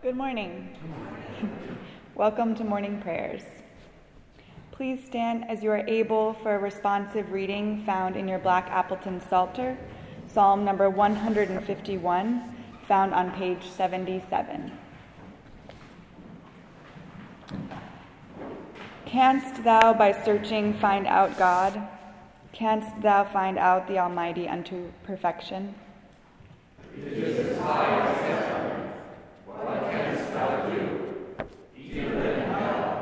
Good morning. Welcome to morning prayers. Please stand as you are able for a responsive reading found in your Black Appleton Psalter, Psalm number 151, found on page 77. Canst thou by searching find out God? Canst thou find out the Almighty unto perfection? It is as high as heaven. What canst thou do? Even in hell,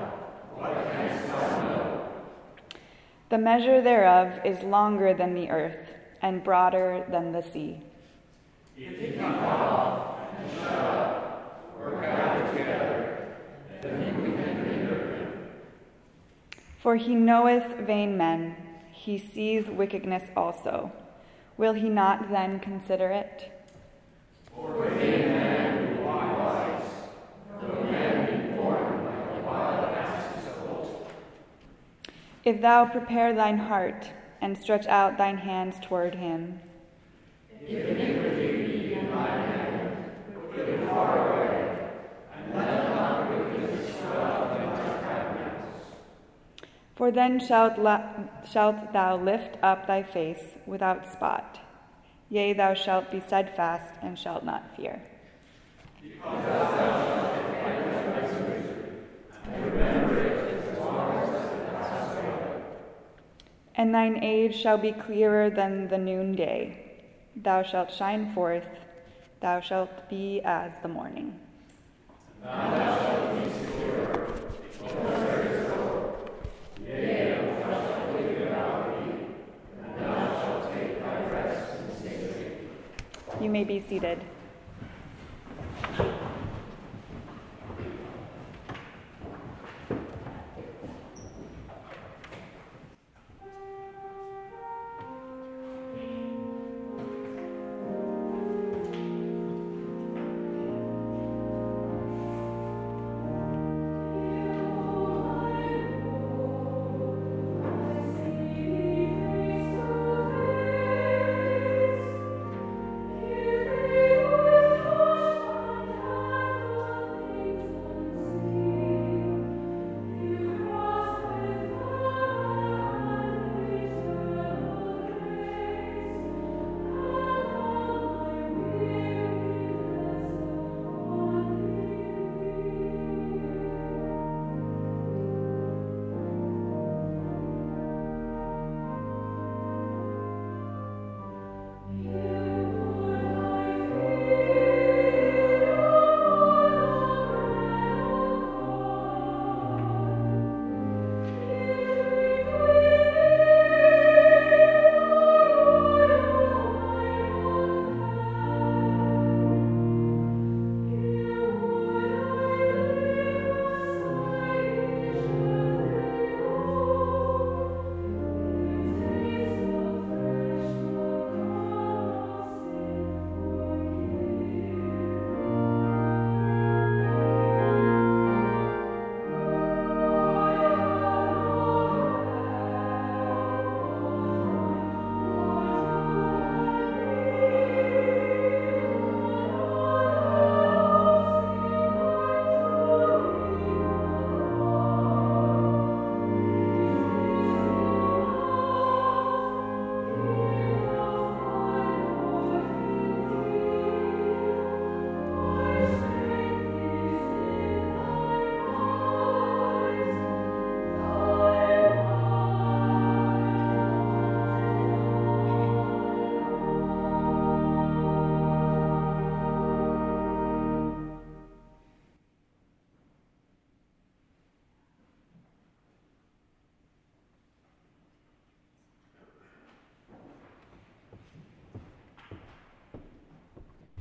what canst thou know? The measure thereof is longer than the earth, and broader than the sea. If he and shut up, or gather together, then can hinder him? For he knoweth vain men, he sees wickedness also. Will he not then consider it? For vain men be wise, though men be formed like the wild asses of old. If thou prepare thine heart, and stretch out thine hands toward him, If iniquity be in hand, put it far away, and let not wickedness dwell in thy for then shalt, la- shalt thou lift up thy face without spot. Yea, thou shalt be steadfast and shalt not fear. And thine age shall be clearer than the noonday. Thou shalt shine forth, thou shalt be as the morning. You may be seated.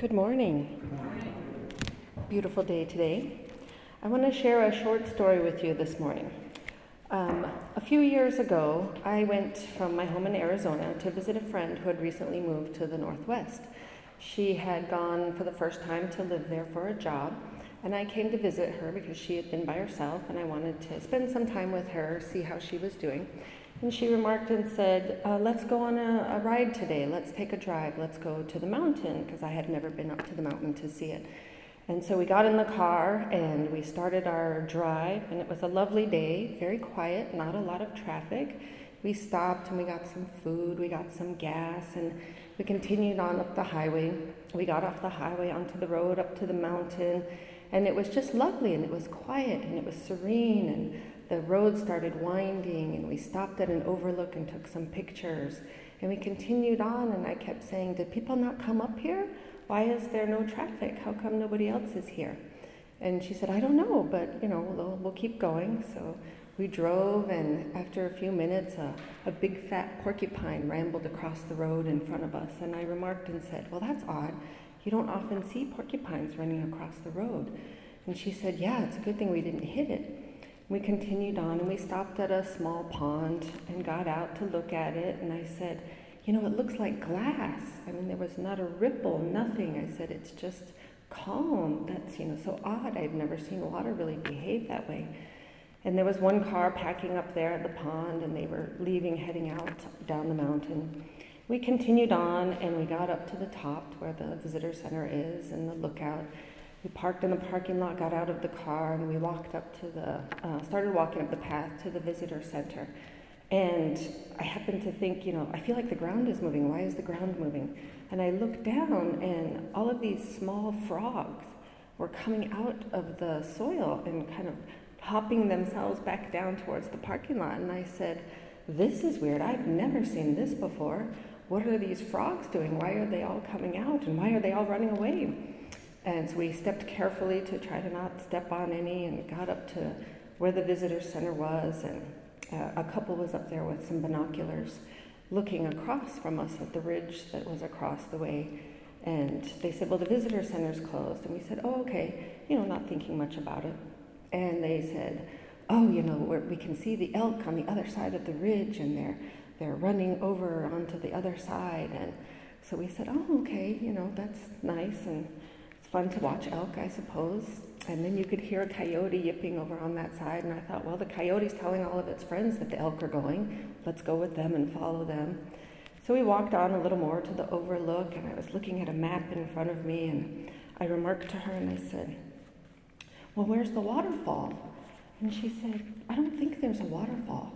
Good morning. Beautiful day today. I want to share a short story with you this morning. Um, a few years ago, I went from my home in Arizona to visit a friend who had recently moved to the Northwest. She had gone for the first time to live there for a job, and I came to visit her because she had been by herself and I wanted to spend some time with her, see how she was doing. And she remarked and said, uh, Let's go on a, a ride today. Let's take a drive. Let's go to the mountain, because I had never been up to the mountain to see it. And so we got in the car and we started our drive, and it was a lovely day, very quiet, not a lot of traffic. We stopped and we got some food, we got some gas, and we continued on up the highway. We got off the highway onto the road up to the mountain, and it was just lovely and it was quiet and it was serene, and the road started winding, and we stopped at an overlook and took some pictures. And we continued on, and I kept saying, Did people not come up here? Why is there no traffic? How come nobody else is here? And she said, I don't know, but you know, we'll, we'll keep going. So we drove, and after a few minutes, a, a big fat porcupine rambled across the road in front of us. And I remarked and said, Well, that's odd. You don't often see porcupines running across the road. And she said, Yeah, it's a good thing we didn't hit it. We continued on and we stopped at a small pond and got out to look at it. And I said, you know, it looks like glass. I mean, there was not a ripple, nothing. I said, it's just calm. That's, you know, so odd. I've never seen water really behave that way. And there was one car packing up there at the pond, and they were leaving, heading out down the mountain. We continued on, and we got up to the top where the visitor center is and the lookout. We parked in the parking lot, got out of the car, and we walked up to the, uh, started walking up the path to the visitor center. And I happened to think, you know, I feel like the ground is moving. Why is the ground moving? And I looked down, and all of these small frogs were coming out of the soil and kind of hopping themselves back down towards the parking lot. And I said, This is weird. I've never seen this before. What are these frogs doing? Why are they all coming out? And why are they all running away? And so we stepped carefully to try to not step on any and got up to where the visitor center was and uh, a couple was up there with some binoculars looking across from us at the ridge that was across the way. And they said, Well, the visitor center's closed. And we said, Oh, okay, you know, not thinking much about it. And they said, Oh, you know, we can see the elk on the other side of the ridge, and they're, they're running over onto the other side. And so we said, Oh, okay, you know, that's nice. And fun to watch elk, I suppose. And then you could hear a coyote yipping over on that side. And I thought, well, the coyote's telling all of its friends that the elk are going. Let's go with them and follow them. So we walked on a little more to the overlook, and I was looking at a map in front of me, and I remarked to her and I said, Well, where's the waterfall? And she said, I don't think there's a waterfall.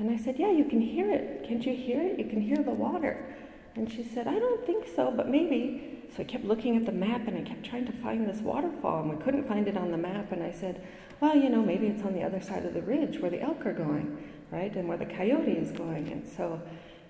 And I said, Yeah, you can hear it. Can't you hear it? You can hear the water. And she said, I don't think so, but maybe. So I kept looking at the map and I kept trying to find this waterfall and we couldn't find it on the map. And I said, well, you know, maybe it's on the other side of the ridge where the elk are going, right? And where the coyote is going. And so,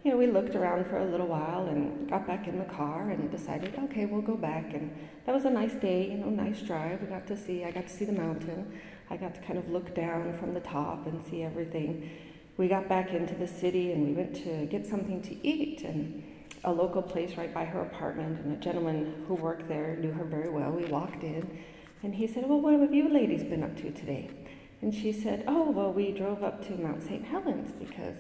you know, we looked around for a little while and got back in the car and decided, okay, we'll go back. And that was a nice day, you know, nice drive. We got to see, I got to see the mountain. I got to kind of look down from the top and see everything. We got back into the city and we went to get something to eat. And a local place right by her apartment, and a gentleman who worked there knew her very well. We walked in, and he said, Well, what have you ladies been up to today? And she said, Oh, well, we drove up to Mount St. Helens because,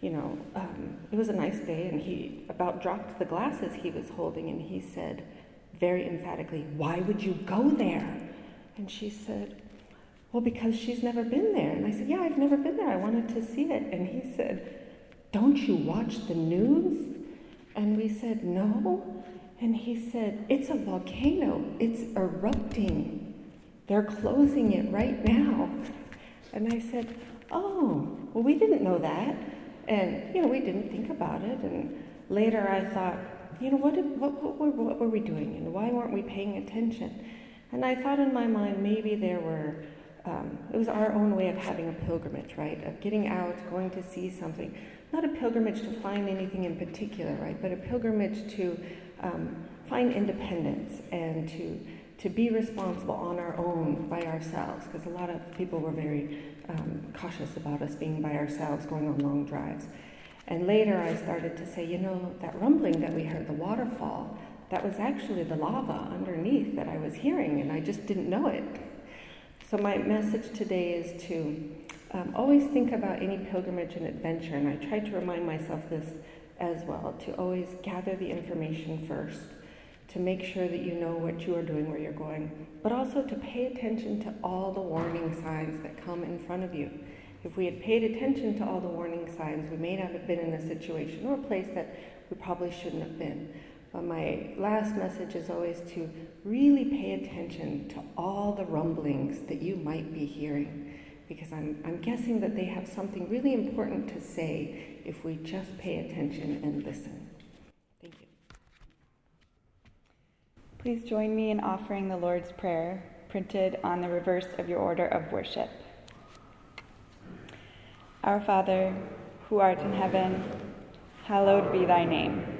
you know, um, it was a nice day, and he about dropped the glasses he was holding, and he said, very emphatically, Why would you go there? And she said, Well, because she's never been there. And I said, Yeah, I've never been there. I wanted to see it. And he said, Don't you watch the news? And we said, No. And he said, It's a volcano, it's erupting. They're closing it right now. And I said, Oh, well, we didn't know that. And, you know, we didn't think about it. And later I thought, you know, what, did, what, what, what, what were we doing? And why weren't we paying attention? And I thought in my mind, maybe there were, um, it was our own way of having a pilgrimage, right? Of getting out, going to see something not a pilgrimage to find anything in particular, right, but a pilgrimage to um, find independence and to to be responsible on our own by ourselves, because a lot of people were very um, cautious about us being by ourselves, going on long drives. And later, I started to say, you know, that rumbling that we heard, the waterfall, that was actually the lava underneath that I was hearing, and I just didn't know it. So my message today is to um, always think about any pilgrimage and adventure, and I try to remind myself this as well to always gather the information first, to make sure that you know what you are doing, where you're going, but also to pay attention to all the warning signs that come in front of you. If we had paid attention to all the warning signs, we may not have been in a situation or a place that we probably shouldn't have been. But my last message is always to really pay attention to all the rumblings that you might be hearing, because I'm, I'm guessing that they have something really important to say if we just pay attention and listen. Thank you. Please join me in offering the Lord's Prayer, printed on the reverse of your order of worship. Our Father, who art in heaven, hallowed be thy name.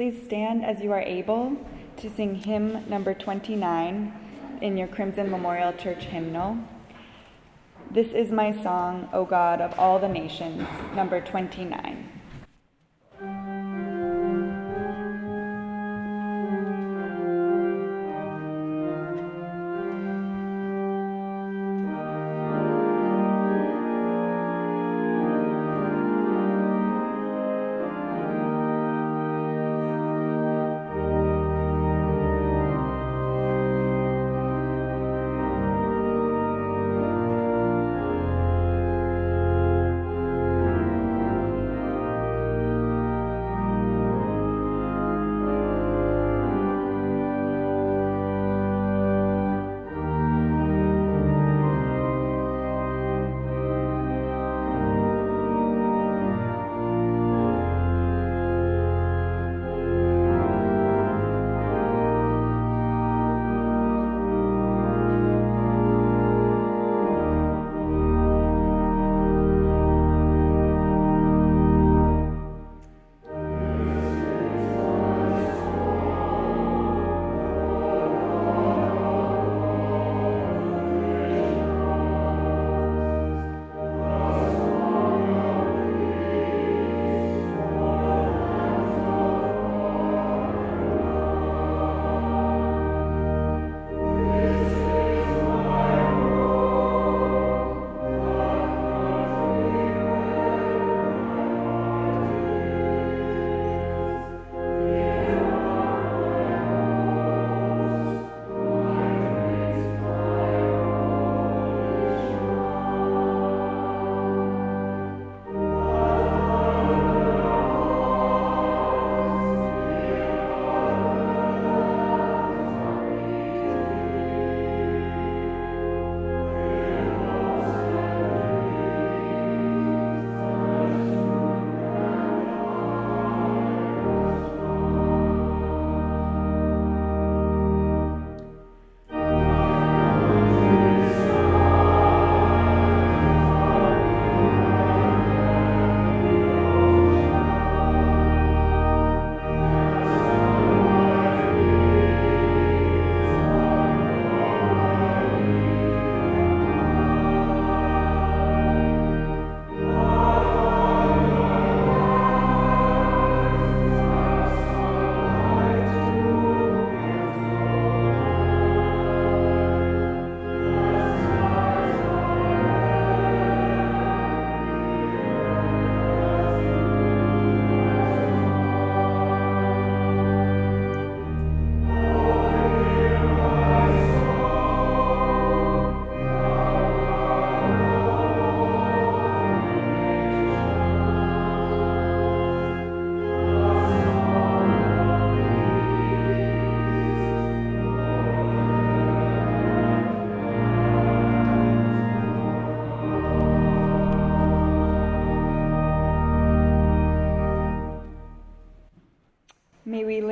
Please stand as you are able to sing hymn number 29 in your Crimson Memorial Church hymnal. This is my song, O God of all the nations, number 29.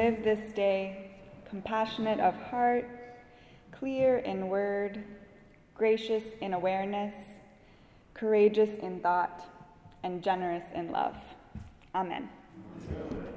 Live this day compassionate of heart, clear in word, gracious in awareness, courageous in thought, and generous in love. Amen. Amen.